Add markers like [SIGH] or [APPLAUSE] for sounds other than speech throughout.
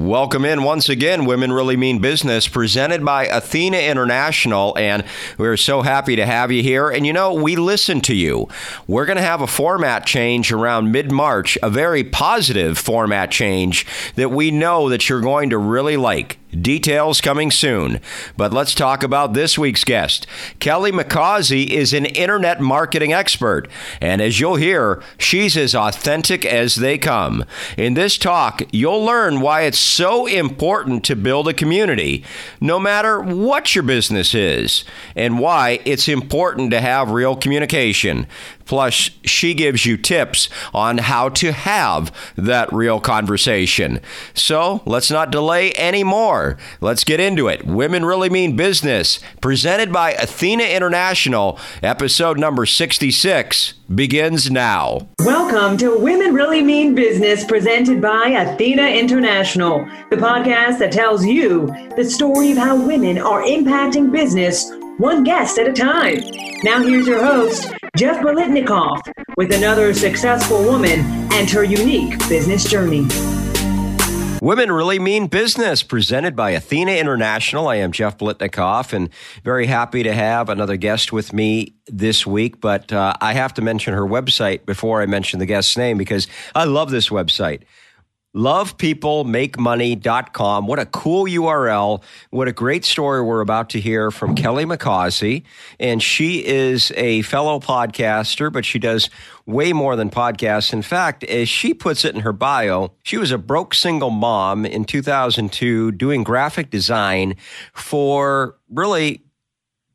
Welcome in once again, Women Really Mean Business, presented by Athena International. And we're so happy to have you here. And you know, we listen to you. We're going to have a format change around mid March, a very positive format change that we know that you're going to really like. Details coming soon. But let's talk about this week's guest. Kelly McCausey is an internet marketing expert. And as you'll hear, she's as authentic as they come. In this talk, you'll learn why it's so important to build a community, no matter what your business is, and why it's important to have real communication. Plus, she gives you tips on how to have that real conversation. So let's not delay anymore. Let's get into it. Women Really Mean Business, presented by Athena International, episode number 66 begins now. Welcome to Women Really Mean Business, presented by Athena International, the podcast that tells you the story of how women are impacting business one guest at a time. Now, here's your host, Jeff Bolitnikoff, with another successful woman and her unique business journey. Women Really Mean Business, presented by Athena International. I am Jeff Blitnikoff and very happy to have another guest with me this week. But uh, I have to mention her website before I mention the guest's name because I love this website. LovePeopleMakeMoney.com. What a cool URL. What a great story we're about to hear from Kelly McCausey. And she is a fellow podcaster, but she does way more than podcasts. In fact, as she puts it in her bio, she was a broke single mom in 2002 doing graphic design for really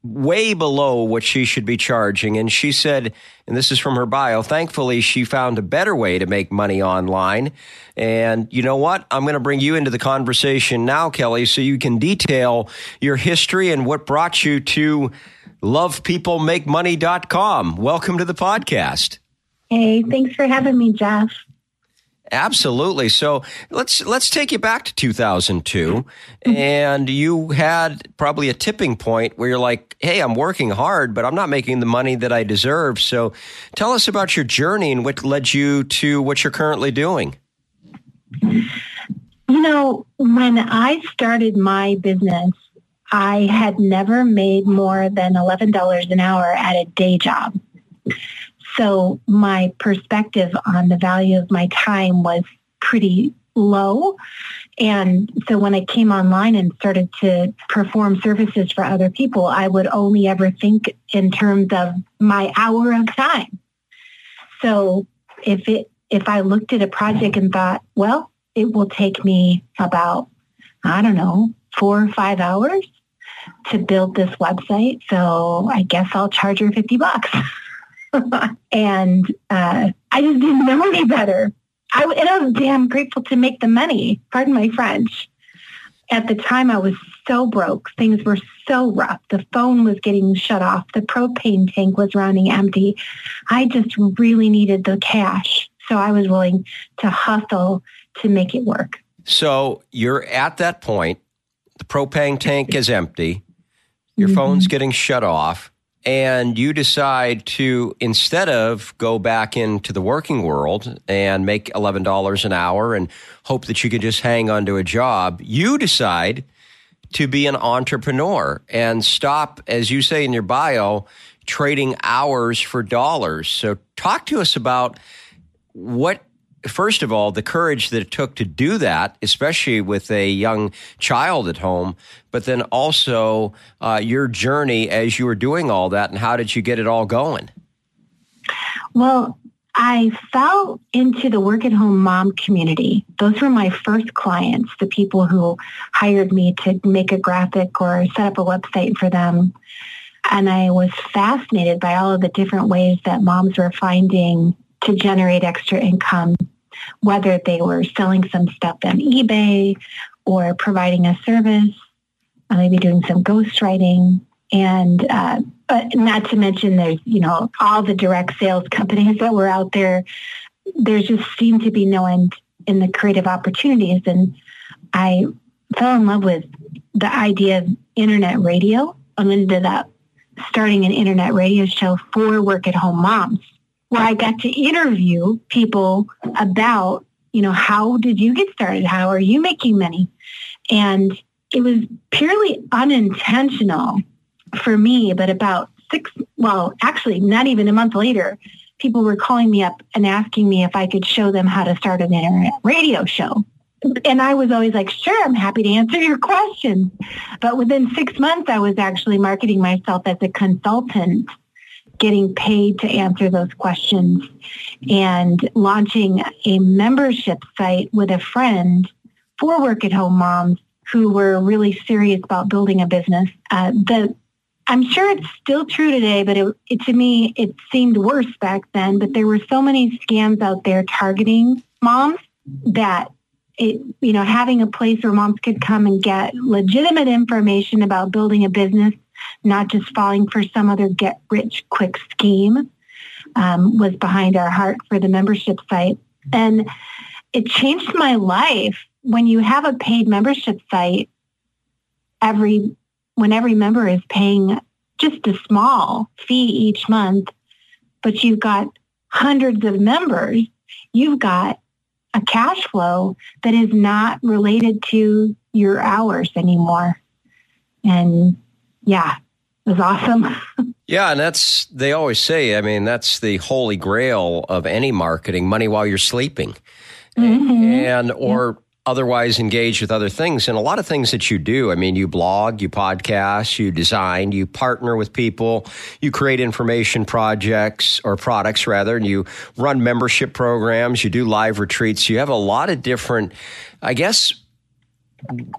way below what she should be charging. And she said, and this is from her bio, thankfully, she found a better way to make money online. And you know what? I'm going to bring you into the conversation now, Kelly, so you can detail your history and what brought you to lovepeoplemakemoney.com. Welcome to the podcast. Hey, thanks for having me, Jeff. Absolutely. So let's let's take you back to 2002, mm-hmm. and you had probably a tipping point where you're like, "Hey, I'm working hard, but I'm not making the money that I deserve." So, tell us about your journey and what led you to what you're currently doing. You know, when I started my business, I had never made more than eleven dollars an hour at a day job. So my perspective on the value of my time was pretty low. And so when I came online and started to perform services for other people, I would only ever think in terms of my hour of time. So if it if I looked at a project and thought, well, it will take me about, I don't know, four or five hours to build this website. So I guess I'll charge her 50 bucks. [LAUGHS] [LAUGHS] and uh, I just didn't know any better. I, and I was damn grateful to make the money. Pardon my French. At the time, I was so broke. Things were so rough. The phone was getting shut off. The propane tank was running empty. I just really needed the cash. So I was willing to hustle to make it work. So you're at that point. The propane tank is empty. Your mm-hmm. phone's getting shut off and you decide to instead of go back into the working world and make $11 an hour and hope that you can just hang onto a job you decide to be an entrepreneur and stop as you say in your bio trading hours for dollars. So talk to us about what first of all, the courage that it took to do that, especially with a young child at home, but then also uh, your journey as you were doing all that and how did you get it all going? Well, I fell into the work at home mom community. Those were my first clients, the people who hired me to make a graphic or set up a website for them. And I was fascinated by all of the different ways that moms were finding to generate extra income whether they were selling some stuff on eBay or providing a service, uh, maybe doing some ghostwriting, and uh, not to mention there's you know all the direct sales companies that were out there. There just seemed to be no end in the creative opportunities, and I fell in love with the idea of internet radio. I ended up starting an internet radio show for work at home moms where I got to interview people about you know, how did you get started? How are you making money? And it was purely unintentional for me, but about six, well, actually not even a month later, people were calling me up and asking me if I could show them how to start an internet radio show. And I was always like, sure, I'm happy to answer your questions. But within six months, I was actually marketing myself as a consultant, getting paid to answer those questions and launching a membership site with a friend for work at home moms who were really serious about building a business. Uh, the I'm sure it's still true today, but it, it, to me, it seemed worse back then. But there were so many scams out there targeting moms that it, you know, having a place where moms could come and get legitimate information about building a business, not just falling for some other get rich quick scheme, um, was behind our heart for the membership site. And it changed my life. When you have a paid membership site, every when every member is paying just a small fee each month, but you've got hundreds of members, you've got a cash flow that is not related to your hours anymore. And yeah, it was awesome. [LAUGHS] yeah, and that's, they always say, I mean, that's the holy grail of any marketing money while you're sleeping. Mm-hmm. And, or, otherwise engaged with other things. And a lot of things that you do, I mean, you blog, you podcast, you design, you partner with people, you create information projects or products rather, and you run membership programs, you do live retreats. You have a lot of different, I guess,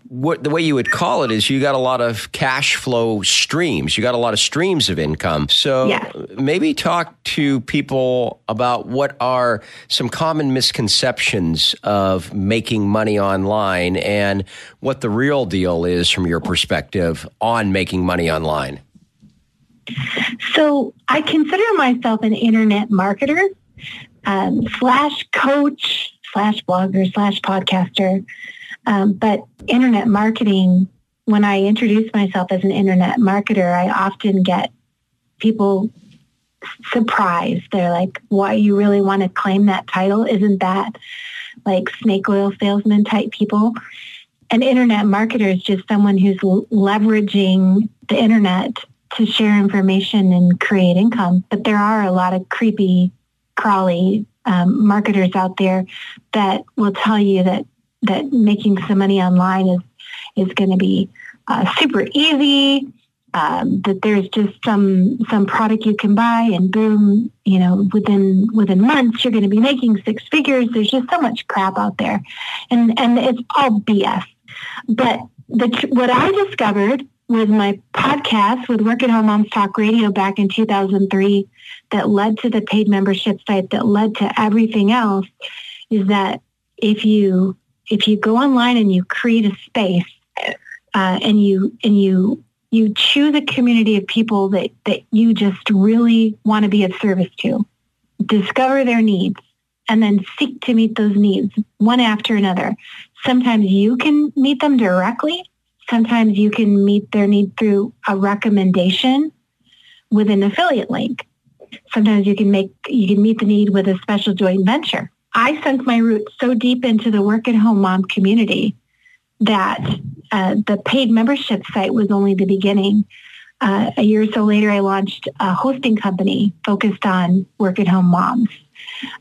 what the way you would call it is you got a lot of cash flow streams. You got a lot of streams of income. So yeah. maybe talk to people about what are some common misconceptions of making money online and what the real deal is from your perspective on making money online. So I consider myself an internet marketer um, slash coach slash blogger slash podcaster. Um, but internet marketing, when I introduce myself as an internet marketer, I often get people surprised. They're like, why you really want to claim that title? Isn't that like snake oil salesman type people? An internet marketer is just someone who's leveraging the internet to share information and create income. But there are a lot of creepy, crawly um, marketers out there that will tell you that that making some money online is is going to be uh, super easy. Um, that there's just some some product you can buy and boom, you know, within within months you're going to be making six figures. There's just so much crap out there, and and it's all BS. But the, what I discovered with my podcast with Work at Home Moms Talk Radio back in 2003 that led to the paid membership site that led to everything else is that if you if you go online and you create a space uh, and you and you you choose a community of people that, that you just really want to be of service to, discover their needs, and then seek to meet those needs one after another. Sometimes you can meet them directly. Sometimes you can meet their need through a recommendation with an affiliate link. Sometimes you can make you can meet the need with a special joint venture. I sunk my roots so deep into the work at home mom community that uh, the paid membership site was only the beginning. Uh, a year or so later, I launched a hosting company focused on work at home moms.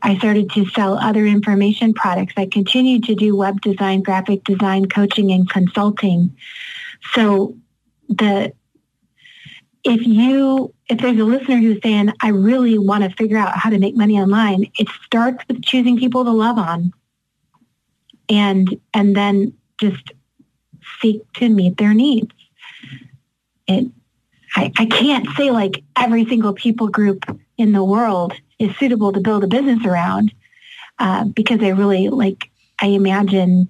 I started to sell other information products. I continued to do web design, graphic design, coaching, and consulting. So the if you if there's a listener who's saying i really want to figure out how to make money online it starts with choosing people to love on and and then just seek to meet their needs it I, I can't say like every single people group in the world is suitable to build a business around uh, because I really like I imagine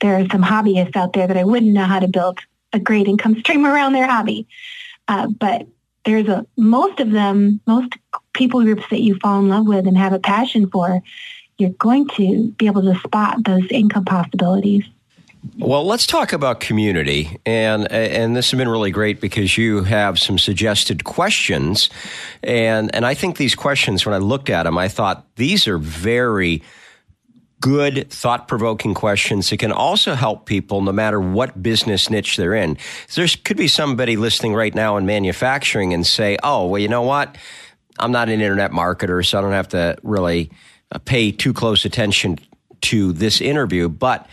there are some hobbyists out there that I wouldn't know how to build a great income stream around their hobby. Uh, but there's a most of them, most people groups that you fall in love with and have a passion for, you're going to be able to spot those income possibilities. Well, let's talk about community, and and this has been really great because you have some suggested questions, and and I think these questions, when I looked at them, I thought these are very good, thought provoking questions that can also help people no matter what business niche they're in. There could be somebody listening right now in manufacturing and say, oh, well, you know what? I'm not an internet marketer, so I don't have to really uh, pay too close attention to this interview. But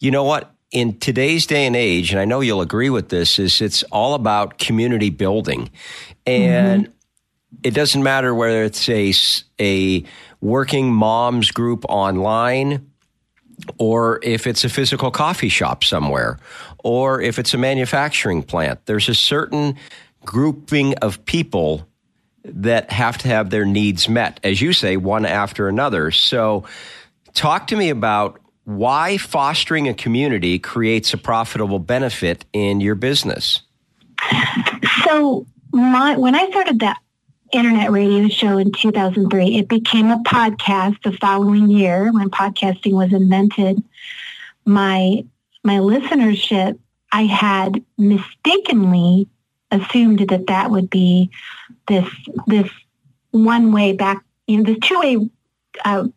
you know what? In today's day and age, and I know you'll agree with this, is it's all about community building. And mm-hmm. It doesn't matter whether it's a, a working moms group online or if it's a physical coffee shop somewhere or if it's a manufacturing plant. There's a certain grouping of people that have to have their needs met, as you say, one after another. So, talk to me about why fostering a community creates a profitable benefit in your business. So, my, when I started that internet radio show in 2003. It became a podcast the following year when podcasting was invented. My my listenership, I had mistakenly assumed that that would be this this one way back, you know, this two way uh,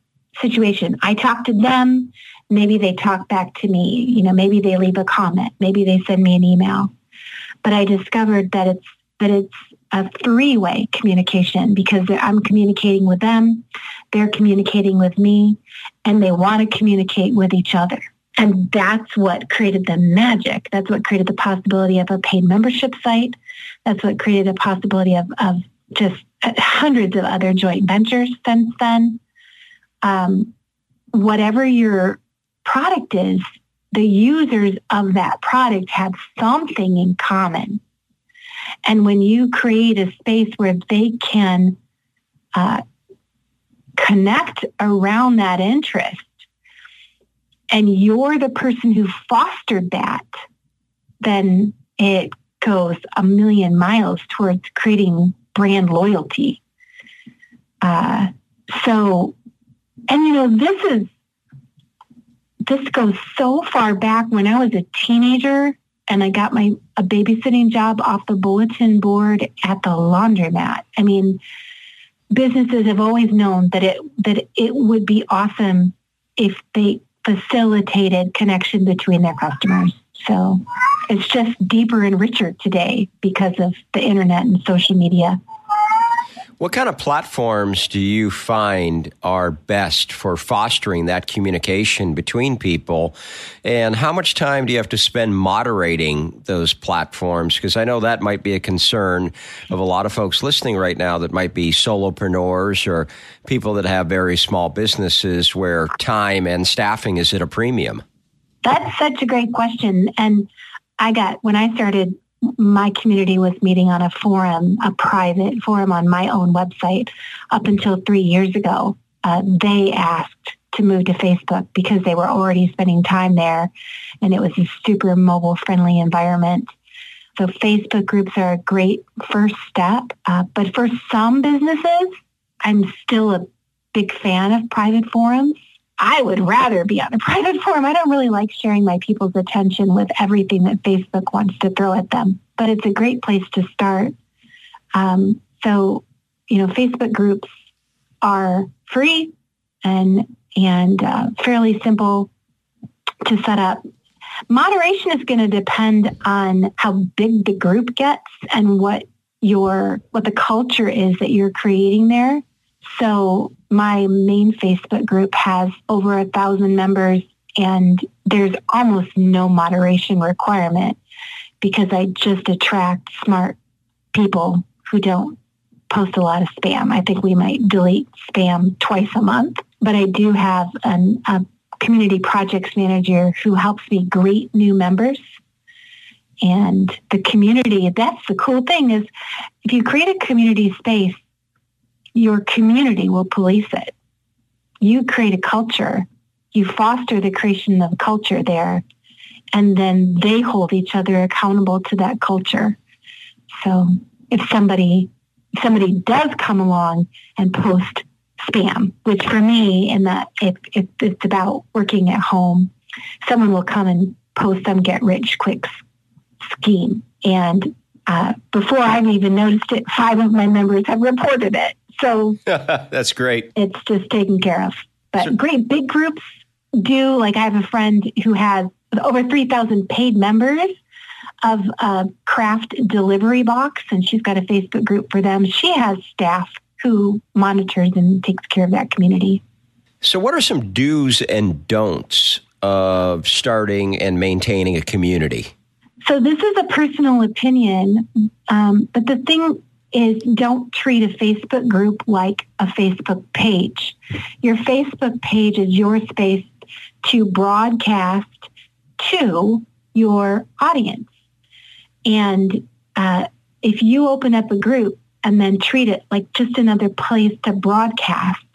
situation. I talk to them, maybe they talk back to me. You know, maybe they leave a comment, maybe they send me an email. But I discovered that it's that it's a three-way communication because I'm communicating with them, they're communicating with me, and they want to communicate with each other. And that's what created the magic. That's what created the possibility of a paid membership site. That's what created the possibility of, of just hundreds of other joint ventures since then. Um, whatever your product is, the users of that product have something in common. And when you create a space where they can uh, connect around that interest, and you're the person who fostered that, then it goes a million miles towards creating brand loyalty. Uh, so, and you know, this is, this goes so far back when I was a teenager and I got my a babysitting job off the bulletin board at the laundromat. I mean, businesses have always known that it that it would be awesome if they facilitated connection between their customers. So it's just deeper and richer today because of the internet and social media. What kind of platforms do you find are best for fostering that communication between people? And how much time do you have to spend moderating those platforms? Because I know that might be a concern of a lot of folks listening right now that might be solopreneurs or people that have very small businesses where time and staffing is at a premium. That's such a great question. And I got, when I started my community was meeting on a forum, a private forum on my own website up until three years ago. Uh, they asked to move to Facebook because they were already spending time there and it was a super mobile friendly environment. So Facebook groups are a great first step. Uh, but for some businesses, I'm still a big fan of private forums. I would rather be on a private forum. I don't really like sharing my people's attention with everything that Facebook wants to throw at them, but it's a great place to start. Um, so, you know, Facebook groups are free and and uh, fairly simple to set up. Moderation is going to depend on how big the group gets and what your what the culture is that you're creating there. So my main Facebook group has over a thousand members and there's almost no moderation requirement because I just attract smart people who don't post a lot of spam. I think we might delete spam twice a month, but I do have an, a community projects manager who helps me greet new members. And the community, that's the cool thing is if you create a community space, your community will police it. You create a culture. You foster the creation of culture there. And then they hold each other accountable to that culture. So if somebody somebody does come along and post spam, which for me in that if, if it's about working at home, someone will come and post some get rich quick scheme. And uh, before I've even noticed it, five of my members have reported it. So [LAUGHS] that's great. It's just taken care of. But great big groups do, like I have a friend who has over 3,000 paid members of a craft delivery box and she's got a Facebook group for them. She has staff who monitors and takes care of that community. So, what are some do's and don'ts of starting and maintaining a community? So, this is a personal opinion, um, but the thing is don't treat a Facebook group like a Facebook page. Your Facebook page is your space to broadcast to your audience. And uh, if you open up a group and then treat it like just another place to broadcast,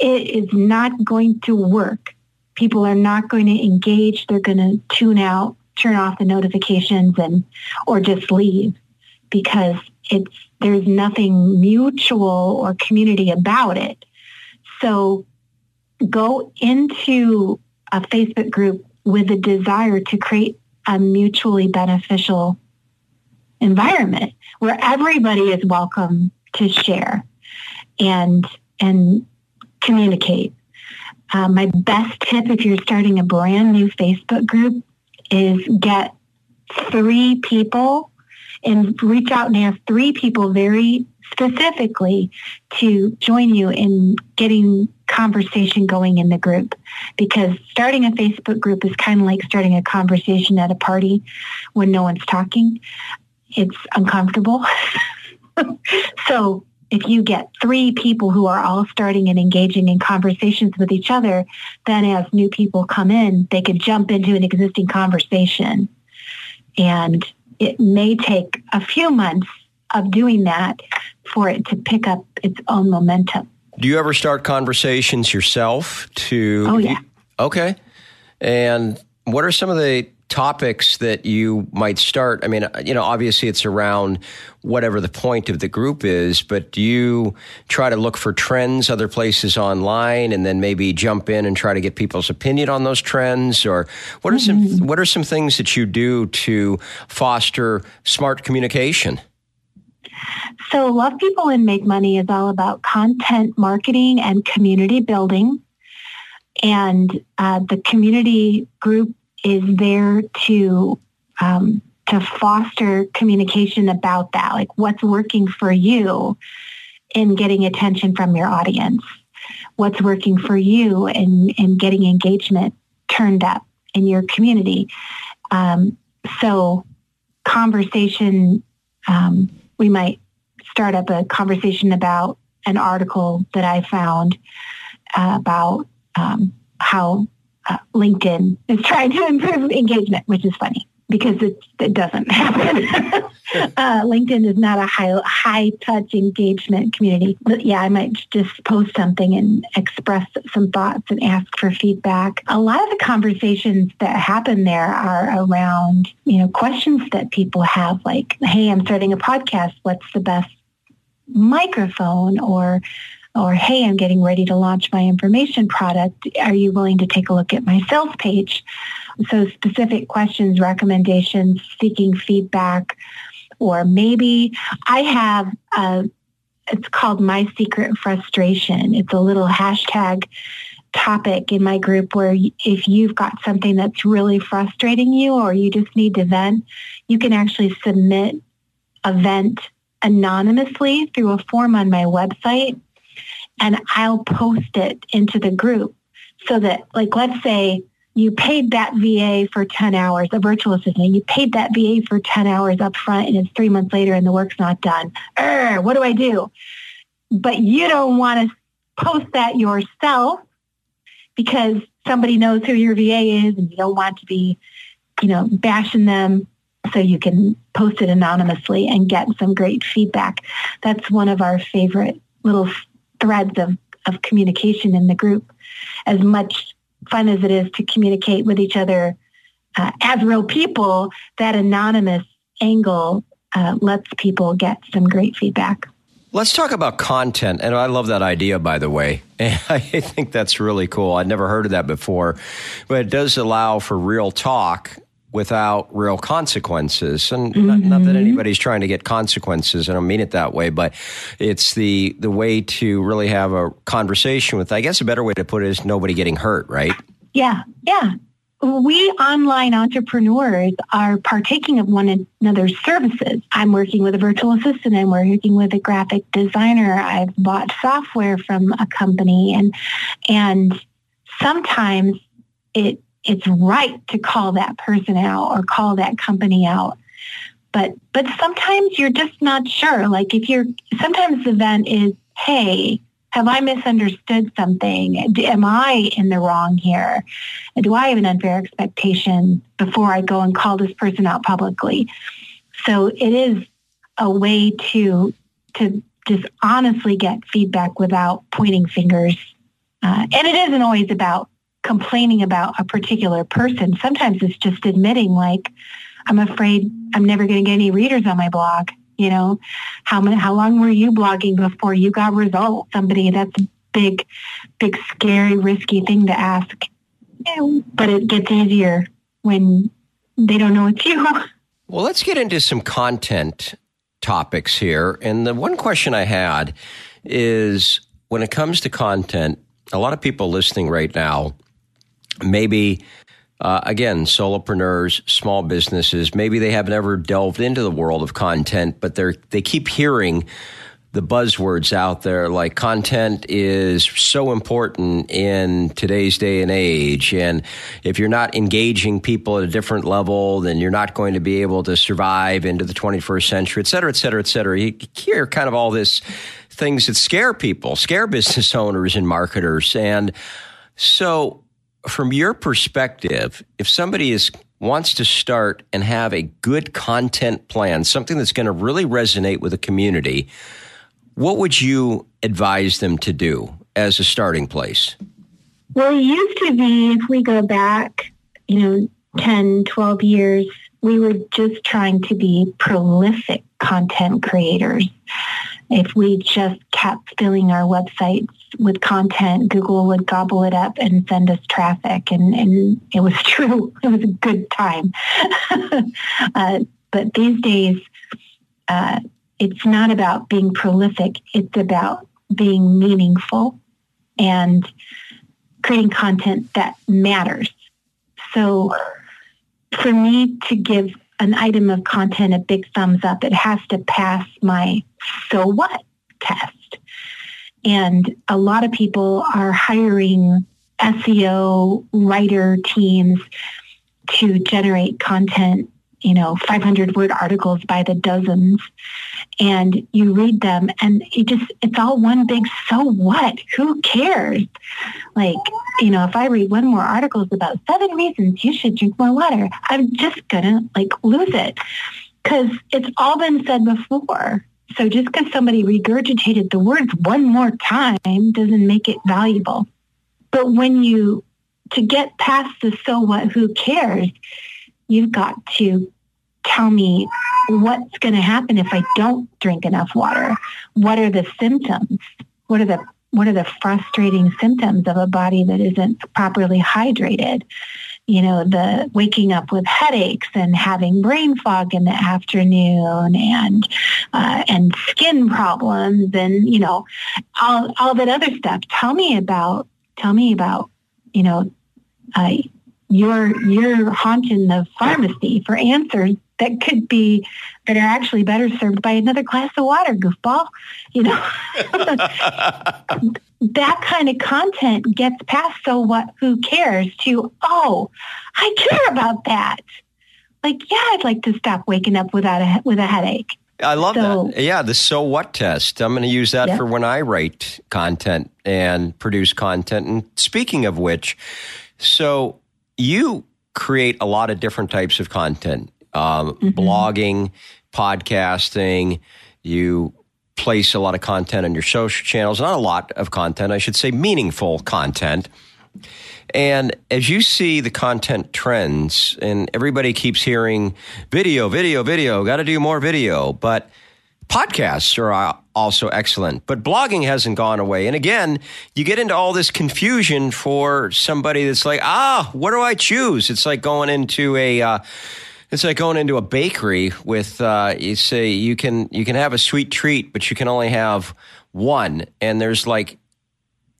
it is not going to work. People are not going to engage. They're going to tune out, turn off the notifications and or just leave because it's there's nothing mutual or community about it. So go into a Facebook group with a desire to create a mutually beneficial environment where everybody is welcome to share and and communicate. Uh, my best tip if you're starting a brand new Facebook group is get three people and reach out and ask three people very specifically to join you in getting conversation going in the group because starting a Facebook group is kind of like starting a conversation at a party when no one's talking. It's uncomfortable. [LAUGHS] so if you get three people who are all starting and engaging in conversations with each other, then as new people come in, they could jump into an existing conversation. And it may take a few months of doing that for it to pick up its own momentum. Do you ever start conversations yourself to Oh yeah. Okay. And what are some of the topics that you might start? I mean, you know, obviously it's around whatever the point of the group is, but do you try to look for trends other places online and then maybe jump in and try to get people's opinion on those trends or what are some what are some things that you do to foster smart communication? So Love People and Make Money is all about content marketing and community building. And uh, the community group is there to um, to foster communication about that, like what's working for you in getting attention from your audience, what's working for you in, in getting engagement turned up in your community. Um, so conversation, um, we might start up a conversation about an article that I found uh, about um, how uh, LinkedIn is trying to improve engagement, which is funny because it, it doesn't [LAUGHS] happen. uh, LinkedIn is not a high, high touch engagement community. But yeah, I might just post something and express some thoughts and ask for feedback. A lot of the conversations that happen there are around, you know, questions that people have like, hey, I'm starting a podcast. What's the best microphone or or hey i'm getting ready to launch my information product. Are you willing to take a look at my sales page? So specific questions recommendations seeking feedback or maybe i have a it's called my secret frustration. It's a little hashtag topic in my group where if you've got something that's really frustrating you or you just need to vent you can actually submit a vent anonymously through a form on my website and I'll post it into the group so that like let's say you paid that VA for 10 hours, a virtual assistant, you paid that VA for 10 hours up front and it's three months later and the work's not done. Urgh, what do I do? But you don't want to post that yourself because somebody knows who your VA is and you don't want to be, you know, bashing them so you can post it anonymously and get some great feedback. That's one of our favorite little threads of, of communication in the group. As much fun as it is to communicate with each other uh, as real people, that anonymous angle uh, lets people get some great feedback. Let's talk about content. And I love that idea, by the way. [LAUGHS] I think that's really cool. I'd never heard of that before, but it does allow for real talk without real consequences. And mm-hmm. not, not, that mm-hmm. anybody's trying to get consequences. I don't mean it that way, but it's the the way to really have a conversation with. I guess a better way to put it is nobody getting hurt, right? Yeah, yeah. We online entrepreneurs are partaking of one another's services. I'm working with a virtual assistant. I'm working with a graphic designer. I've bought software from a company, and and sometimes it it's right to call that person out or call that company out. But but sometimes you're just not sure. Like if you're sometimes the event is, hey, have I misunderstood something? Am I in the wrong here? Do I have an unfair expectation before I go and call this person out publicly? So it is a way to to just honestly get feedback without pointing fingers. Uh, and it isn't always about complaining about a particular person. Sometimes it's just admitting like, I'm afraid I'm never going to get any readers on my blog. You know, how many, how long were you blogging before you got results? Somebody that's a big, big, scary, risky thing to ask. But it gets easier when they don't know it's you. [LAUGHS] Well, let's get into some content topics here. And the one question I had is when it comes to content, a lot of people listening right now maybe uh, again, solopreneurs, small businesses, maybe they haven't ever delved into the world of content, but they're they keep hearing the buzzwords out there like content is so important in today's day and age. And if you're not engaging people at a different level then you're not going to be able to survive into the 21st century et cetera et cetera et cetera. You hear kind of all this things that scare people scare [LAUGHS] business owners and marketers. And so from your perspective, if somebody is wants to start and have a good content plan, something that's going to really resonate with the community, what would you advise them to do as a starting place? Well, it used to be, if we go back, you know, 10, 12 years, we were just trying to be prolific content creators. If we just kept filling our websites with content, Google would gobble it up and send us traffic. And, and it was [LAUGHS] true. It was a good time. [LAUGHS] uh, but these days, uh, it's not about being prolific. It's about being meaningful and creating content that matters. So for me to give an item of content a big thumbs up, it has to pass my so what test. And a lot of people are hiring SEO writer teams to generate content, you know, 500 word articles by the dozens. And you read them and it just, it's all one big so what? Who cares? Like, you know, if I read one more article about seven reasons you should drink more water, I'm just going to like lose it because it's all been said before. So just because somebody regurgitated the words one more time doesn't make it valuable. But when you, to get past the so what, who cares, you've got to tell me what's going to happen if I don't drink enough water. What are the symptoms? What are the what are the frustrating symptoms of a body that isn't properly hydrated? you know, the waking up with headaches and having brain fog in the afternoon and uh, and skin problems and you know all all that other stuff. Tell me about tell me about you know uh, your your haunting the pharmacy for answers that could be that are actually better served by another glass of water, goofball. You know, [LAUGHS] that kind of content gets past. So what? Who cares? To oh, I care about that. Like, yeah, I'd like to stop waking up without a with a headache. I love so, that. Yeah, the so what test. I'm going to use that for when I write content and produce content. And speaking of which, so you create a lot of different types of content um, mm-hmm. blogging, podcasting. You place a lot of content on your social channels, not a lot of content, I should say meaningful content. And as you see the content trends, and everybody keeps hearing video, video, video, got to do more video, but podcasts are also excellent. But blogging hasn't gone away. And again, you get into all this confusion for somebody that's like, ah, what do I choose? It's like going into a, uh, it's like going into a bakery with uh, you say you can you can have a sweet treat, but you can only have one, and there's like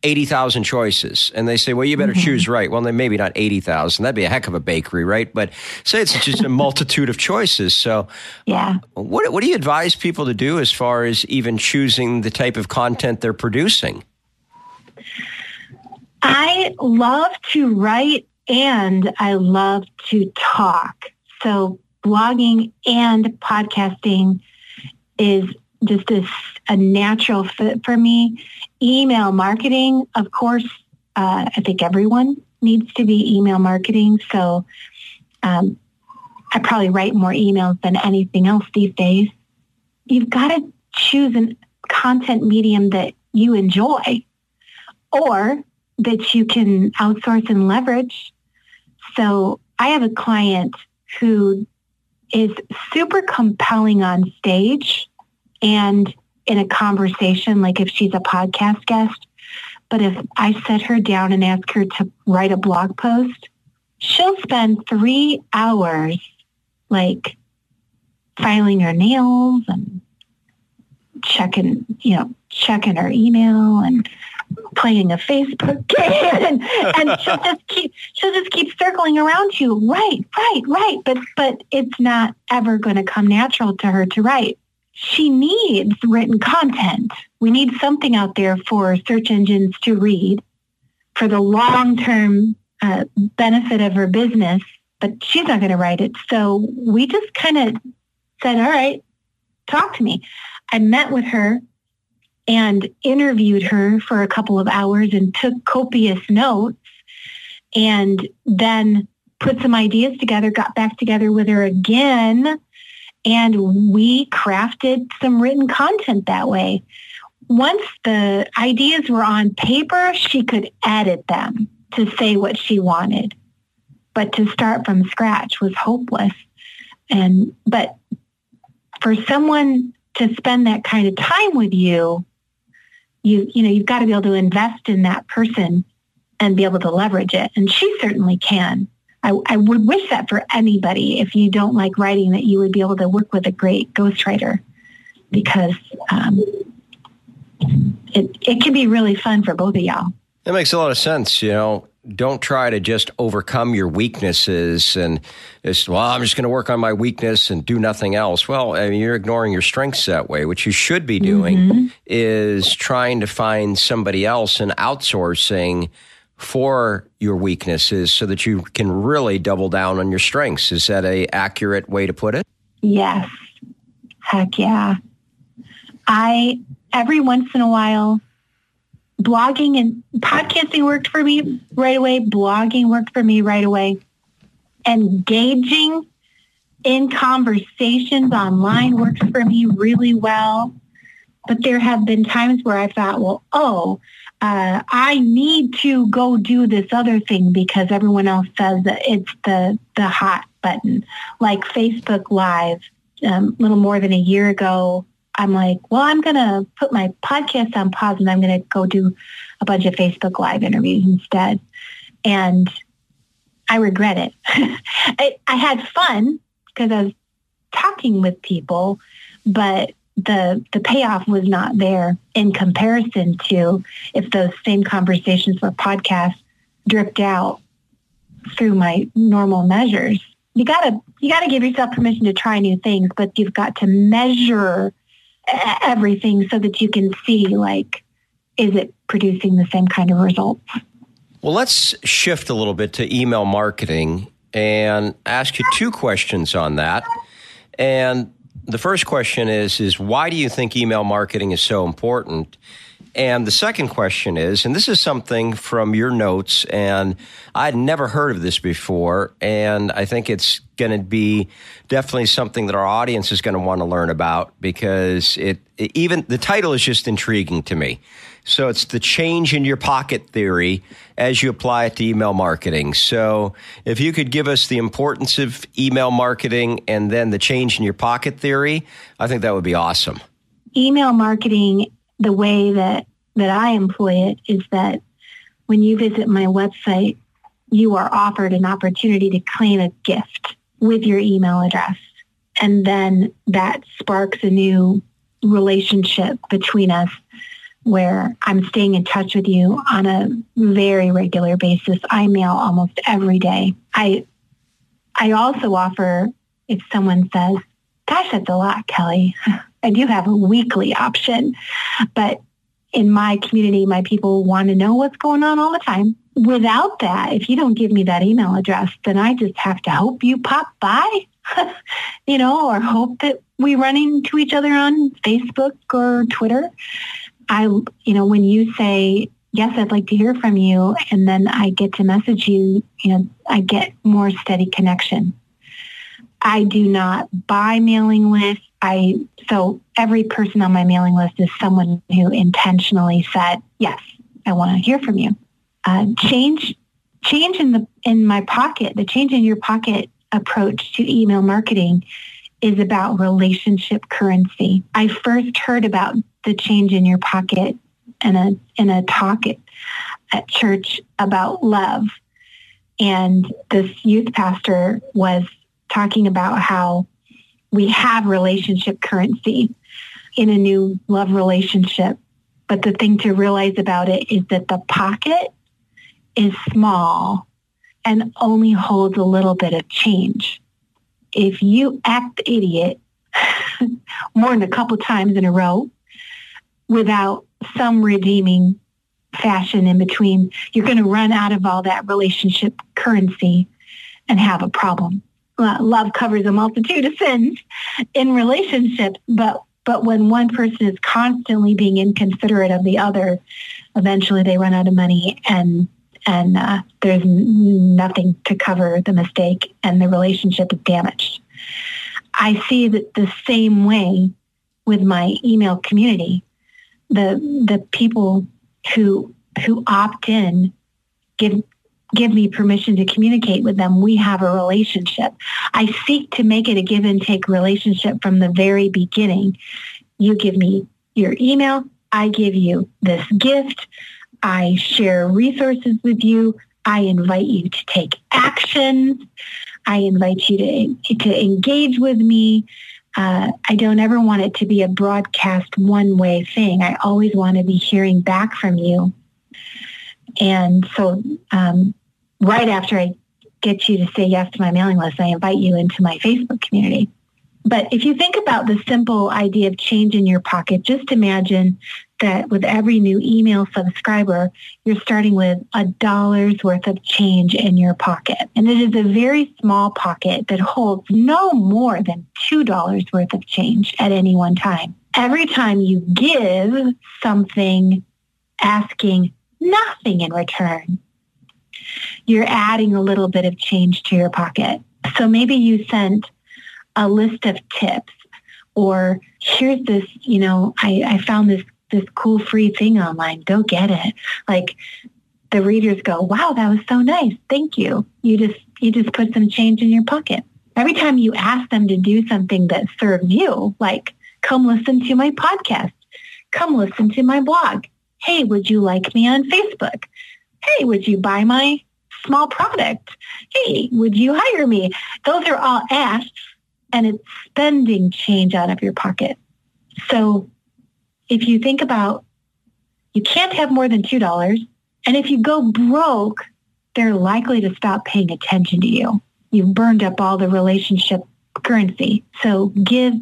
80,000 choices and they say, well, you better Mhm. choose right. Well, then maybe not 80,000. That'd be a heck of a bakery, right? But say it's just a [LAUGHS] multitude of choices. So Yeah. what, what do you advise people to do as far as even choosing the type of content they're producing? I love to write and I love to talk. So blogging and podcasting is just a, a natural fit for me. Email marketing, of course, uh, I think everyone needs to be email marketing. So um, I probably write more emails than anything else these days. You've got to choose a content medium that you enjoy or that you can outsource and leverage. So I have a client who is super compelling on stage and in a conversation, like if she's a podcast guest. But if I set her down and ask her to write a blog post, she'll spend three hours like filing her nails and checking, you know, checking her email and playing a Facebook game [LAUGHS] and, and she'll just keep she'll just keep circling around you. Right, right, right. But but it's not ever going to come natural to her to write. She needs written content. We need something out there for search engines to read for the long term uh, benefit of her business. But she's not going to write it. So we just kind of said, all right, talk to me. I met with her and interviewed her for a couple of hours and took copious notes and then put some ideas together, got back together with her again, and we crafted some written content that way. Once the ideas were on paper, she could edit them to say what she wanted. But to start from scratch was hopeless. And but for someone to spend that kind of time with you, you you know you've got to be able to invest in that person and be able to leverage it and she certainly can I, I would wish that for anybody if you don't like writing that you would be able to work with a great ghostwriter because um, it, it can be really fun for both of y'all That makes a lot of sense. You know, don't try to just overcome your weaknesses and just, well, I'm just going to work on my weakness and do nothing else. Well, I mean, you're ignoring your strengths that way. What you should be doing is trying to find somebody else and outsourcing for your weaknesses so that you can really double down on your strengths. Is that a accurate way to put it? Yes. Heck yeah. I, every once in a while, blogging and podcasting worked for me right away. Blogging worked for me right away. Engaging in conversations online works for me really well. But there have been times where I thought, well, oh, uh, I need to go do this other thing because everyone else says that it's the, the hot button, like Facebook Live. Um, a little more than a year ago, I'm like, well, I'm going to put my podcast on pause and I'm going to go do a bunch of Facebook Live interviews instead. And I regret it. [LAUGHS] I, I had fun because I was talking with people, but the the payoff was not there in comparison to if those same conversations for podcasts dripped out through my normal measures. You gotta you gotta give yourself permission to try new things, but you've got to measure everything so that you can see like is it producing the same kind of results. Well, let's shift a little bit to email marketing and ask you two questions on that. And the first question is is why do you think email marketing is so important? And the second question is, and this is something from your notes, and I'd never heard of this before, and I think it's going to be definitely something that our audience is going to want to learn about because it, it even the title is just intriguing to me. So it's the change in your pocket theory as you apply it to email marketing. So if you could give us the importance of email marketing and then the change in your pocket theory, I think that would be awesome. email marketing, the way that, that I employ it is that when you visit my website, you are offered an opportunity to claim a gift with your email address. And then that sparks a new relationship between us where I'm staying in touch with you on a very regular basis. I mail almost every day. I I also offer if someone says, gosh, that's a lot, Kelly. [LAUGHS] I do have a weekly option, but in my community, my people want to know what's going on all the time. Without that, if you don't give me that email address, then I just have to hope you pop by, [LAUGHS] you know, or hope that we run into each other on Facebook or Twitter. I, you know, when you say, yes, I'd like to hear from you, and then I get to message you, you know, I get more steady connection. I do not buy mailing lists. I so every person on my mailing list is someone who intentionally said, "Yes, I want to hear from you." Uh, change, change in the in my pocket. The change in your pocket approach to email marketing is about relationship currency. I first heard about the change in your pocket in a in a talk at, at church about love, and this youth pastor was talking about how we have relationship currency in a new love relationship. But the thing to realize about it is that the pocket is small and only holds a little bit of change. If you act idiot [LAUGHS] more than a couple times in a row without some redeeming fashion in between, you're going to run out of all that relationship currency and have a problem love covers a multitude of sins in relationships, but but when one person is constantly being inconsiderate of the other, eventually they run out of money and and uh, there's nothing to cover the mistake and the relationship is damaged. I see that the same way with my email community. The the people who who opt in give give me permission to communicate with them, we have a relationship. I seek to make it a give and take relationship from the very beginning. You give me your email. I give you this gift. I share resources with you. I invite you to take actions. I invite you to, to engage with me. Uh, I don't ever want it to be a broadcast one-way thing. I always want to be hearing back from you. And so um, right after I get you to say yes to my mailing list, I invite you into my Facebook community. But if you think about the simple idea of change in your pocket, just imagine that with every new email subscriber, you're starting with a dollar's worth of change in your pocket. And it is a very small pocket that holds no more than $2 worth of change at any one time. Every time you give something asking nothing in return, you're adding a little bit of change to your pocket. So maybe you sent a list of tips or here's this, you know, I, I found this this cool free thing online. Go get it. Like the readers go, wow, that was so nice. Thank you. You just you just put some change in your pocket. Every time you ask them to do something that serves you, like come listen to my podcast, come listen to my blog. Hey, would you like me on Facebook? Hey, would you buy my small product? Hey, would you hire me? Those are all asks and it's spending change out of your pocket. So if you think about you can't have more than $2 and if you go broke, they're likely to stop paying attention to you. You've burned up all the relationship currency. So give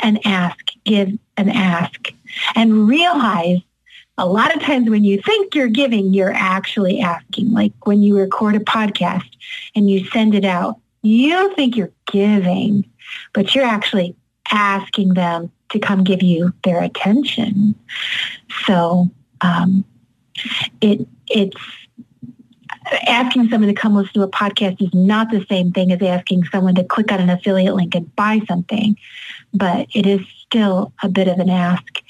and ask, give and ask and realize a lot of times when you think you're giving, you're actually asking. Like when you record a podcast and you send it out, you think you're giving, but you're actually asking them to come give you their attention. So um, it it's asking someone to come listen to a podcast is not the same thing as asking someone to click on an affiliate link and buy something, but it is still a bit of an ask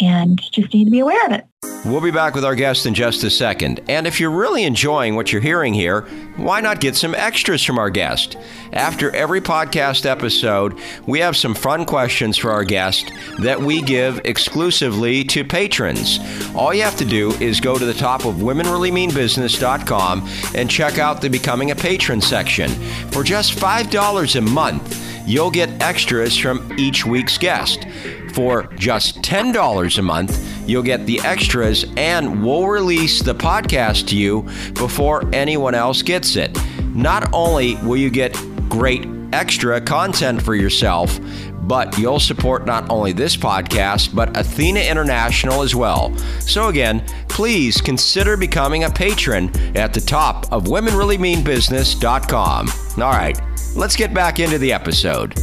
and just need to be aware of it. We'll be back with our guest in just a second. And if you're really enjoying what you're hearing here, why not get some extras from our guest? After every podcast episode, we have some fun questions for our guest that we give exclusively to patrons. All you have to do is go to the top of womenreallymeanbusiness.com and check out the Becoming a Patron section. For just $5 a month, you'll get extras from each week's guest. For just $10 a month, you'll get the extras and we'll release the podcast to you before anyone else gets it. Not only will you get great extra content for yourself, but you'll support not only this podcast, but Athena International as well. So, again, please consider becoming a patron at the top of WomenReallyMeanBusiness.com. All right, let's get back into the episode.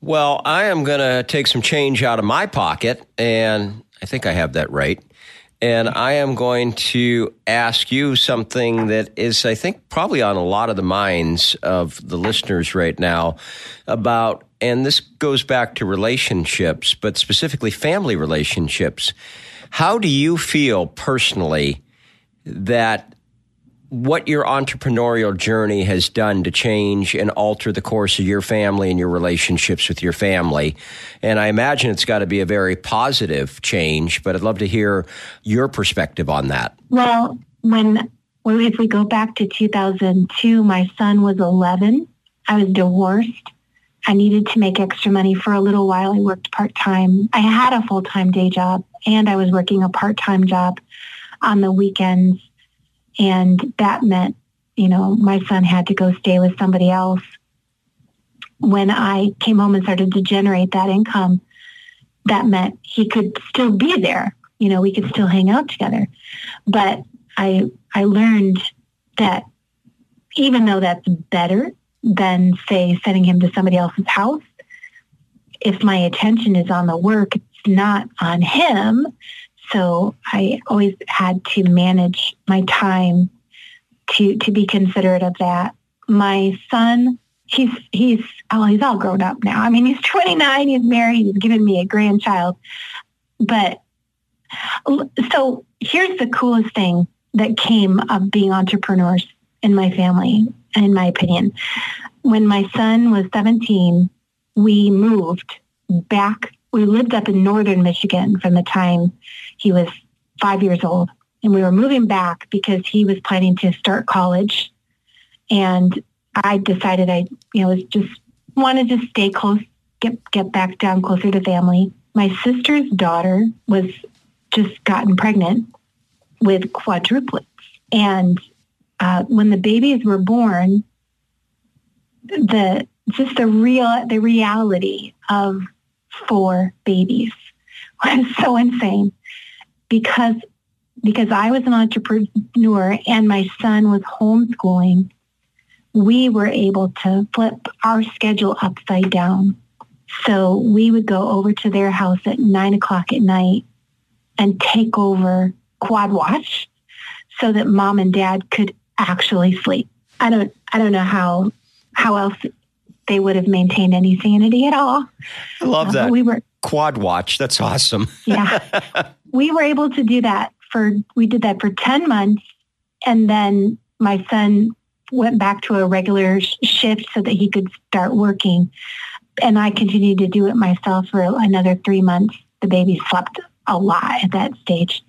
Well, I am going to take some change out of my pocket, and I think I have that right. And I am going to ask you something that is, I think, probably on a lot of the minds of the listeners right now about, and this goes back to relationships, but specifically family relationships. How do you feel personally that what your entrepreneurial journey has done to change and alter the course of your family and your relationships with your family. And I imagine it's got to be a very positive change, but I'd love to hear your perspective on that. Well, when if we go back to 2002, my son was 11. I was divorced. I needed to make extra money for a little while. I worked part-time. I had a full-time day job and I was working a part-time job on the weekends and that meant, you know, my son had to go stay with somebody else. When I came home and started to generate that income, that meant he could still be there. You know, we could still hang out together. But I I learned that even though that's better than say sending him to somebody else's house, if my attention is on the work, it's not on him, so I always had to manage my time to to be considerate of that. My son, he's he's oh he's all grown up now. I mean he's [LAUGHS] 29, he's married, he's given me a grandchild. But so here's the coolest thing that came of being entrepreneurs in my family, in my opinion. When my son was 17, we moved back we lived up in northern Michigan from the time he was five years old. And we were moving back because he was planning to start college. And I decided I, you know, was just wanted to stay close, get get back down closer to family. My sister's daughter was just gotten pregnant with quadruplets. And uh, when the babies were born, the just the real the reality of four babies [LAUGHS] was so insane because because I was an entrepreneur and my son was homeschooling, we were able to flip our schedule upside down. So we would go over to their house at nine o'clock at night and take over quad watch so that mom and dad could actually sleep. I don't I don't know how how else they would have maintained any sanity at all. I love uh, that. We were quad watch. That's awesome. [LAUGHS] yeah. We were able to do that for we did that for 10 months and then my son went back to a regular shift so that he could start working. And I continued to do it myself for another 3 months. The baby slept a lot at that stage.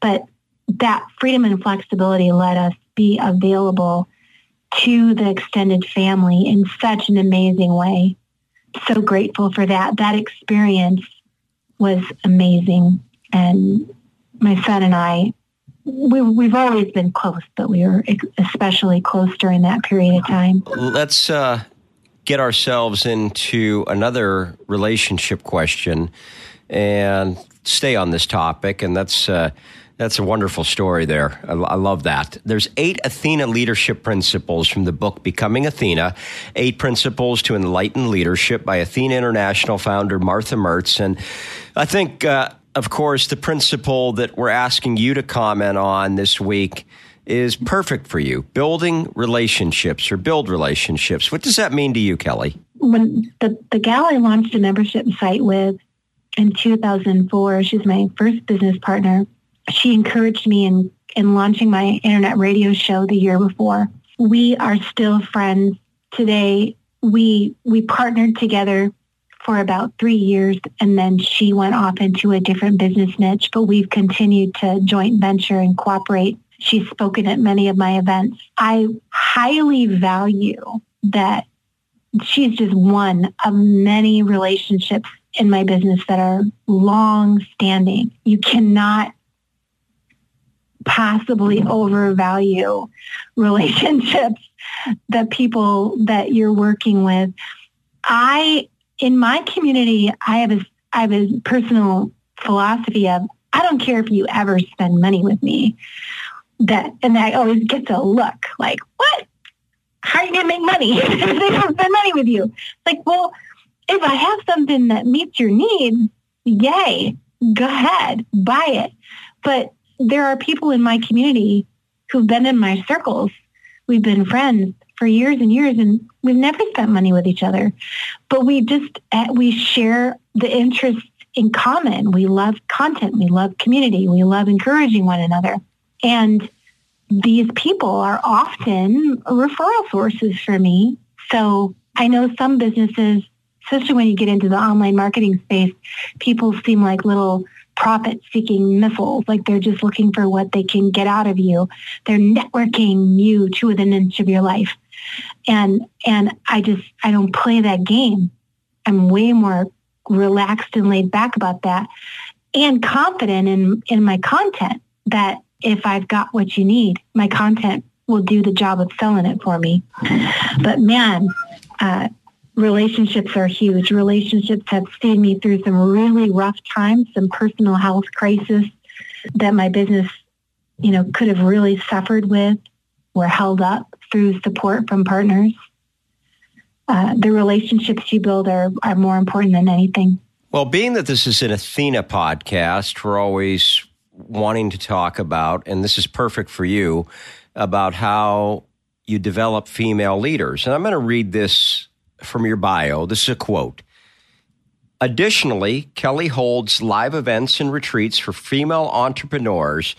But that freedom and flexibility let us be available to the extended family in such an amazing way. So grateful for that. That experience was amazing. And my son and I, we, we've always been close, but we were especially close during that period of time. Let's uh, get ourselves into another relationship question and stay on this topic. And that's uh, that's a wonderful story there. I, I, love that. There's eight Athena leadership principles from the book Becoming Athena, Eight Principles to Enlighten Leadership by Athena International founder Martha Mertz. And I think, uh, of course, the principle that we're asking you to comment on this week is perfect for you building relationships or build relationships. What does that mean to you, Kelly? When the, the gal I launched a membership site with in 2004, she's my first business partner she encouraged me in, in launching my internet radio show the year before. We are still friends today. We we partnered together for about three years and then she went off into a different business niche, but we've continued to joint venture and cooperate. She's spoken at many of my events. I highly value that she's just one of many relationships in my business that are long standing. You cannot possibly overvalue [LAUGHS] relationships, the people that you're working with. I, in my community, I have a, I have a personal philosophy of, I don't care if you ever spend money with me. That, and I always get to look like, what? How are you going to make money [LAUGHS] if they don't spend money with you? Like, well, if I have something that meets your needs, yay, go ahead, buy it. But there are people in my community who've been in my circles. We've been friends for years and years and we've never spent money with each other. But we just, eh, we share the interests in common. We love content. We love community. We love encouraging one another. And these people are often referral sources for me. So I know some businesses, especially when you get into the online marketing space, people seem like little profit seeking missiles, like they're just looking for what they can get out of you. They're networking you to within an inch of your life. And and I just I don't play that game. I'm way more relaxed and laid back about that and confident in in my content that if I've got what you need, my content will do the job of selling it for me. But man, uh, relationships are huge. Relationships have seen me through some really rough times, some personal health crisis that my business, you know, could have really suffered with, were held up through support from partners. Uh, the relationships you build are, are more important than anything. Well, being that this is an Athena podcast, we're always wanting to talk about, and this is perfect for you, about how you develop female leaders. And I'm going to read this from your bio. This is a quote. Additionally, Kelly holds live events and retreats for female entrepreneurs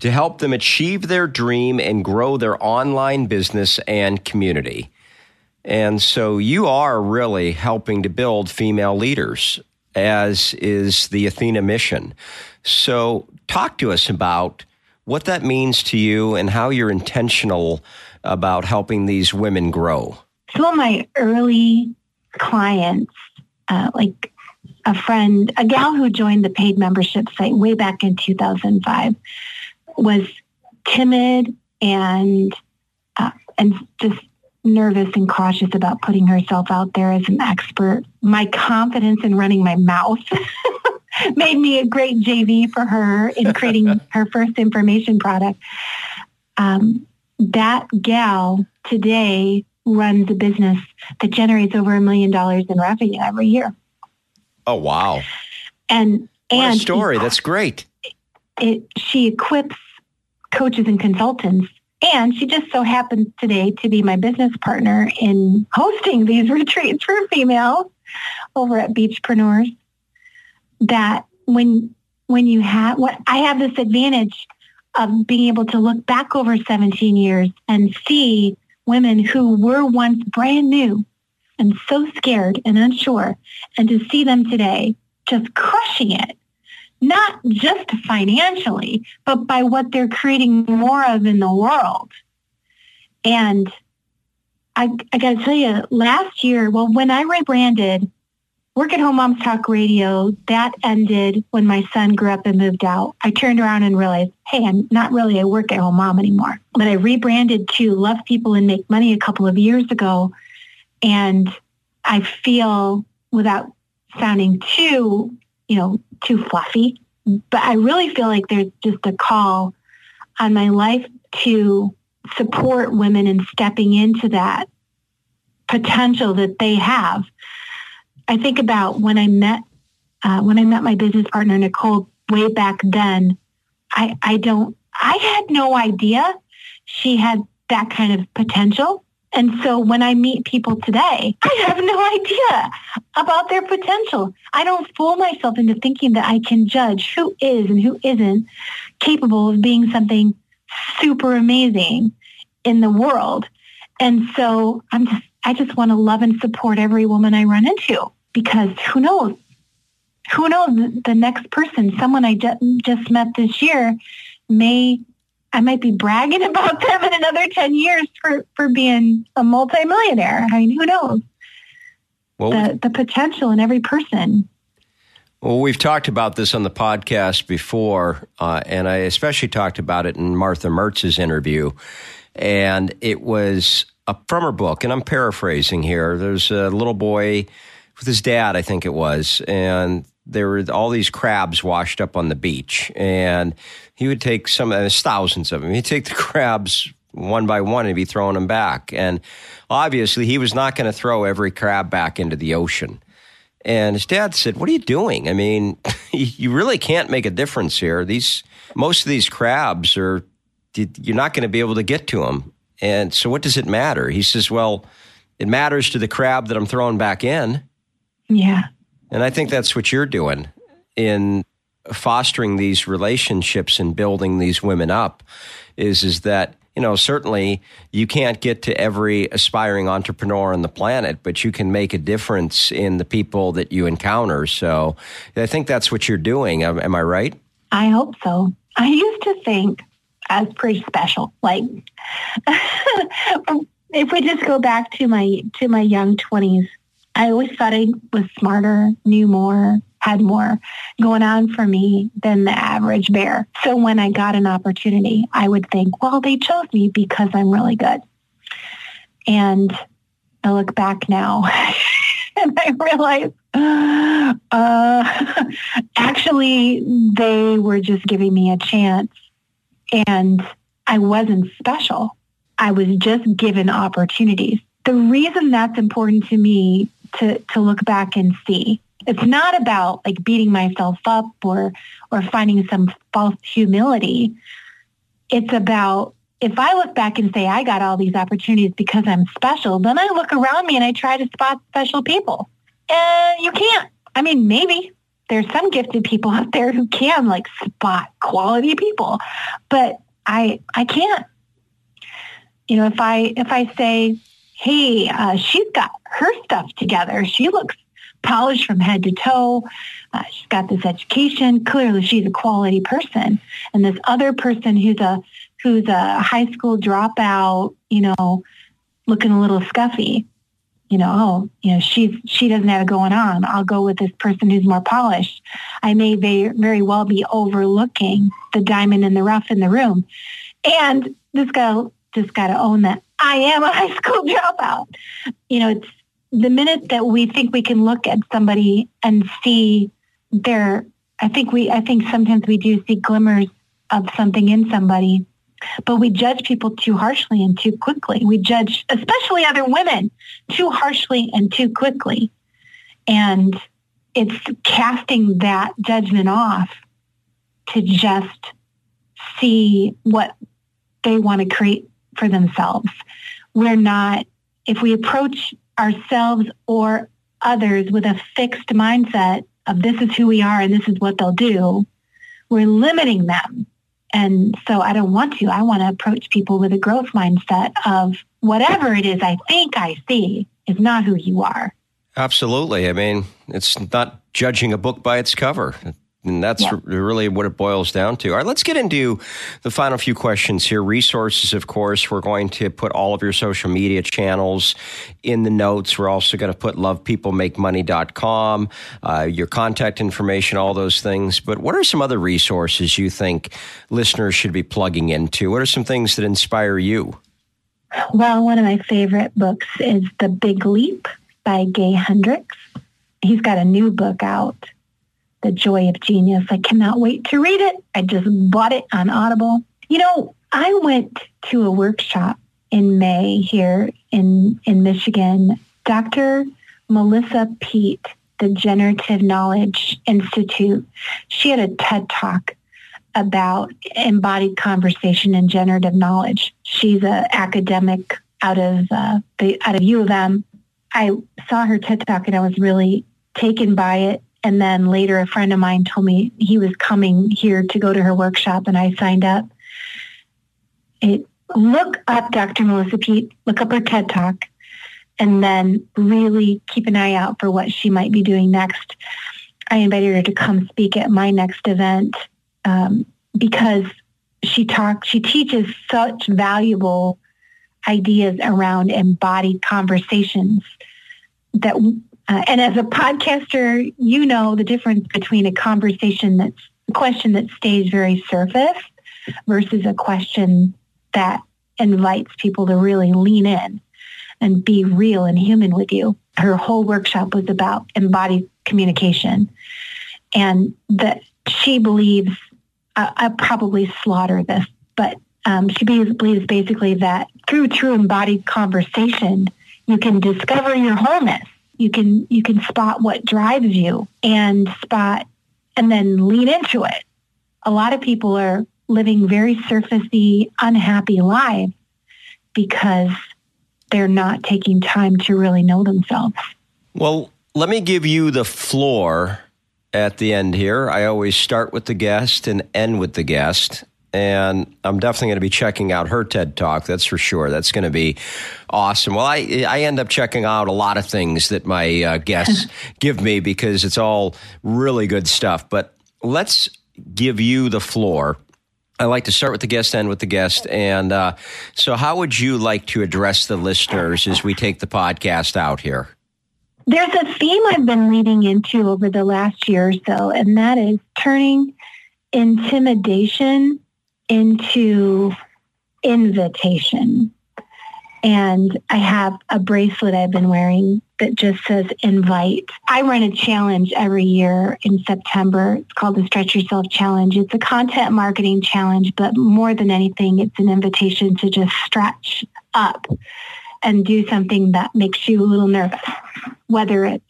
to help them achieve their dream and grow their online business and community. And so you are really helping to build female leaders, as is the Athena mission. So, talk to us about what that means to you and how you're intentional about helping these women grow some of my early clients, uh, like a friend, a gal who joined the paid membership site way back in 2005, was timid and uh, and just nervous and cautious about putting herself out there as an expert. My confidence in running my mouth [LAUGHS] made me a great JV for her in creating [LAUGHS] her first information product. Um, that gal today runs a business that generates over a million dollars in revenue every year. Oh wow! And and what a story. That's great. It, she equips coaches and consultants, and she just so happens today to be my business partner in hosting these [LAUGHS] retreats for females over at Beachpreneurs. That when when you have what I have this advantage of being able to look back over 17 years and see women who were once brand new and so scared and unsure and to see them today just crushing it, not just financially, but by what they're creating more of in the world. And I, I got to tell you, last year, well, when I rebranded Work at Home Moms Talk Radio, that ended when my son grew up and moved out. I turned around and realized, hey, I'm not really a work at home mom anymore. But I rebranded to Love People and Make Money a couple of years ago. And I feel without sounding too, you know, too fluffy, but I really feel like there's just a call on my life to support women in stepping into that potential that they have I think about when I met uh, when I met my business partner Nicole way back then. I I don't I had no idea she had that kind of potential. And so when I meet people today, [LAUGHS] I have no idea about their potential. I don't fool myself into thinking that I can judge who is and who isn't capable of being something super amazing in the world. And so I'm just I just want to love and support every woman I run into because who knows? Who knows? The next person, someone I just, just met this year, may I might be bragging [LAUGHS] about them in another 10 years for, for being a multimillionaire. I mean, who knows? Well, the, the potential in every person. Well, we've talked about this on the podcast before, uh, and I especially talked about it in Martha Mertz's interview. And it was a, from her book, and I'm paraphrasing here. There's a little boy with his dad, I think it was, and there were all these crabs washed up on the beach. And he would take some, there's thousands of them. He'd take the [LAUGHS] crabs one by one and be throwing them back. And obviously, he was not going to throw every crab back into the ocean. And his dad said, "What are you doing? I mean, [LAUGHS] you really can't make a difference here. These most of these crabs are you're not going to be able to get to them. And so, what does it matter?" He says, "Well, it matters to the crab that I'm throwing back in." Yeah. And I think that's what you're doing in fostering these relationships and building these women up. Is is that you know, certainly you can't get to every aspiring entrepreneur on the planet, but you can make a difference in the people that you encounter. So I think that's what you're doing. Am, am I right? I hope so. I used to think I was pretty special. Like, [LAUGHS] if we just go back to my to my young twenties, I always thought I was smarter, knew more, had more going on for me than the average bear. So when I got an opportunity, I would think, well, they chose me because I'm really good. And I look back now [LAUGHS] and I realize uh, [LAUGHS] actually they were just giving me a chance and I wasn't special. I was just given opportunities. The reason that's important to me to, to look back and see it's not about like beating myself up or or finding some false humility. It's about if I look back and say I got all these opportunities because I'm special, then I look around me and I try to spot special people. And you can't. I mean, maybe there's some gifted people out there who can like spot quality people, but I I can't. You know, if I if I say, "Hey, uh, she's got her stuff together. She looks polished from head to toe. Uh, she's got this education. Clearly, she's a quality person. And this other person who's a who's a high school dropout, you know, looking a little scuffy. You know, oh, you know, she's she doesn't have it going on. I'll go with this person who's more polished. I may very very well be overlooking the diamond in the rough in the room. And this guy just got to own that I am a high school [LAUGHS] dropout. You know, it's the minute that we think we can look at somebody and see their, I think we, I think sometimes we do see glimmers of something in somebody, but we judge people too harshly and too quickly. We judge, especially other women, too harshly and too quickly. And it's casting that judgment off to just see what they want to create for themselves. We're not, if we approach ourselves or others with a fixed mindset of this is who we are and this is what they'll do, we're limiting them. And so I don't want to. I want to approach people with a growth mindset of whatever it is I think I see is not who you are. Absolutely. I mean, it's not judging a book by its cover. And that's yeah. really what it boils down to. All right, let's get into the final few questions here. Resources, of course. We're going to put all of your social media channels in the notes. We're also going to put lovepeoplemakemoney.com, uh, your contact information, all those things. But what are some other resources you think listeners should be plugging into? What are some things that inspire you? Well, one of my favorite books is The Big Leap by Gay Hendricks. He's got a new book out the Joy of Genius. I cannot wait to read it. I just bought it on Audible. You know, I went to a workshop in May here in, in Michigan. Dr. Melissa Peet, the Generative Knowledge Institute, she had a TED Talk about embodied conversation and generative knowledge. She's an academic out of uh, the out of U of M. I saw her TED Talk and I was really taken by it. And then later, a friend of mine told me he was coming here to go to her workshop, and I signed up. It, look up Dr. Melissa Peet, look up her TED Talk, and then really keep an eye out for what she might be doing next. I invited her to come speak at my next event um, because she talks, she teaches such valuable ideas around embodied conversations that Uh, and as a podcaster, you know the difference between a conversation that's a question that stays very surface versus a question that invites people to really lean in and be real and human with you. Her whole workshop was about embodied communication and that she believes, I, I probably slaughter this, but um, she believes basically that through true embodied conversation, you can discover your wholeness. You can you can spot what drives you and spot and then lean into it. A lot of people are living very surfacey, unhappy lives because they're not taking time to really know themselves. Well, let me give you the floor at the end here. I always start with the guest and end with the guest and I'm definitely going to be checking out her TED Talk. That's for sure. That's going to be awesome. Well, I I end up checking out a lot of things that my uh, guests [LAUGHS] give me because it's all really good stuff. But let's give you the floor. I like to start with the guest, end with the guest, and uh, so how would you like to address the listeners as we take the podcast out here? There's a theme I've been leading into over the last year or so, and that is turning intimidation into invitation. And I have a bracelet I've been wearing that just says invite. I run a challenge every year in September. It's called the Stretch Yourself Challenge. It's a content marketing challenge, but more than anything, it's an invitation to just stretch up and do something that makes you a little nervous, whether it's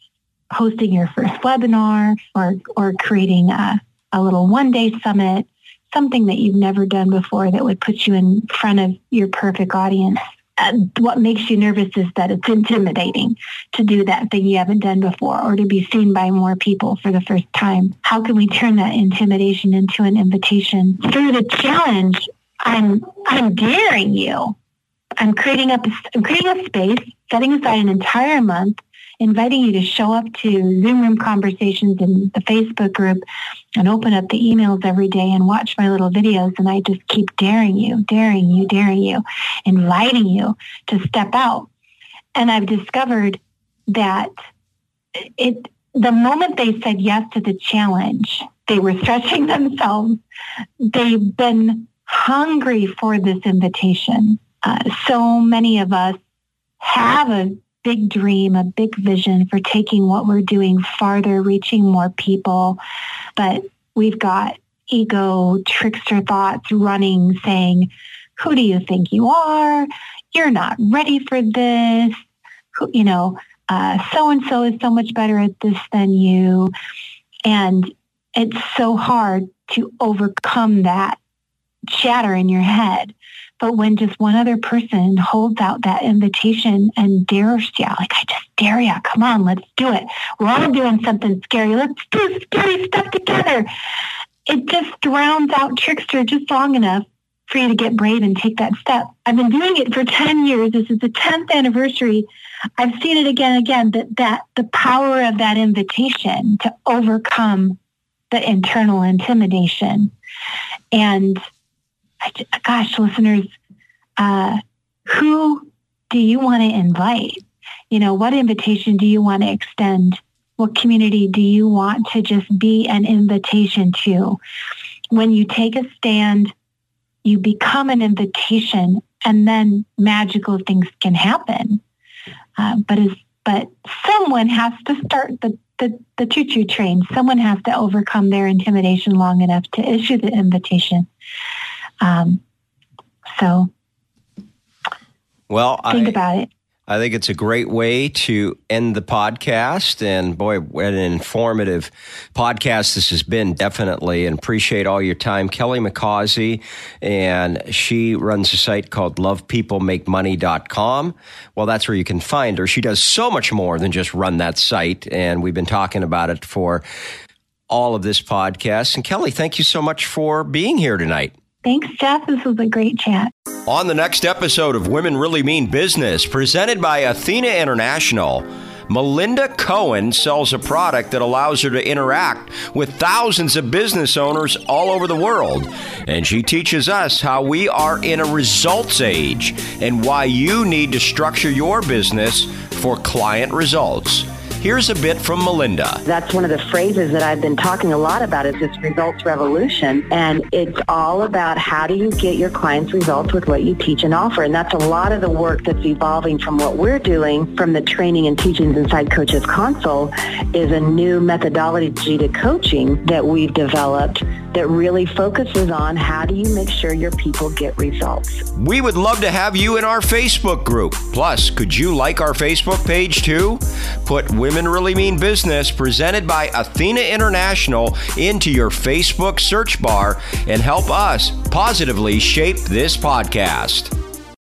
hosting your first webinar or, or creating a, a little one-day summit something that you've never done before that would put you in front of your perfect audience. Uh, what makes you nervous is that it's intimidating to do that thing you haven't done before or to be seen by more people for the first time. How can we turn that intimidation into an invitation? Through the challenge, I'm, I'm daring you. I'm creating up, I'm creating a space, setting aside an entire month inviting you to show up to Zoom room conversations in the Facebook group and open up the emails every day and watch my little videos. And I just keep daring you, daring you, daring you, inviting you to step out. And I've discovered that it, the moment they said yes to the challenge, they were stretching [LAUGHS] themselves. They've been hungry for this invitation. Uh, so many of us have a big dream, a big vision for taking what we're doing farther, reaching more people. But we've got ego, trickster thoughts running saying, who do you think you are? You're not ready for this. Who, you know, so and so is so much better at this than you. And it's so hard to overcome that chatter in your head but when just one other person holds out that invitation and dares you, like, I just dare you, come on, let's do it. We're all doing something scary. Let's do scary stuff together. It just drowns out trickster just long enough for you to get brave and take that step. I've been doing it for 10 years. This is the 10th anniversary. I've seen it again and again that, that the power of that invitation to overcome the internal intimidation. And gosh, listeners, uh, who do you want to invite? You know, what invitation do you want to extend? What community do you want to just be an invitation to? When you take a stand, you become an invitation and then magical things can happen. Uh, but as, but someone has to start the, the, the choo-choo train. Someone has to overcome their intimidation long enough to issue the invitation. Um, so, well, think I, about it. I think it's a great way to end the podcast. And boy, what an informative podcast this has been, definitely. And appreciate all your time. Kelly McCausey, and she runs a site called lovepeoplemakemoney.com. Well, that's where you can find her. She does so much more than just run that site. And we've been talking about it for all of this podcast. And Kelly, thank you so much for being here tonight. Thanks, Jeff. This was a great chat. On the next episode of Women Really Mean Business, presented by Athena International, Melinda Cohen sells a product that allows her to interact with thousands of business owners all over the world. And she teaches us how we are in a results age and why you need to structure your business for client results. Here's a bit from Melinda. That's one of the phrases that I've been talking a lot about is this results revolution. And it's all about how do you get your clients results with what you teach and offer. And that's a lot of the work that's evolving from what we're doing from the training and teachings inside Coaches Console is a new methodology to coaching that we've developed that really focuses on how do you make sure your people get results. We would love to have you in our Facebook group. Plus, could you like our Facebook page too? Put Women Really Mean Business presented by Athena International into your Facebook search bar and help us positively shape this podcast.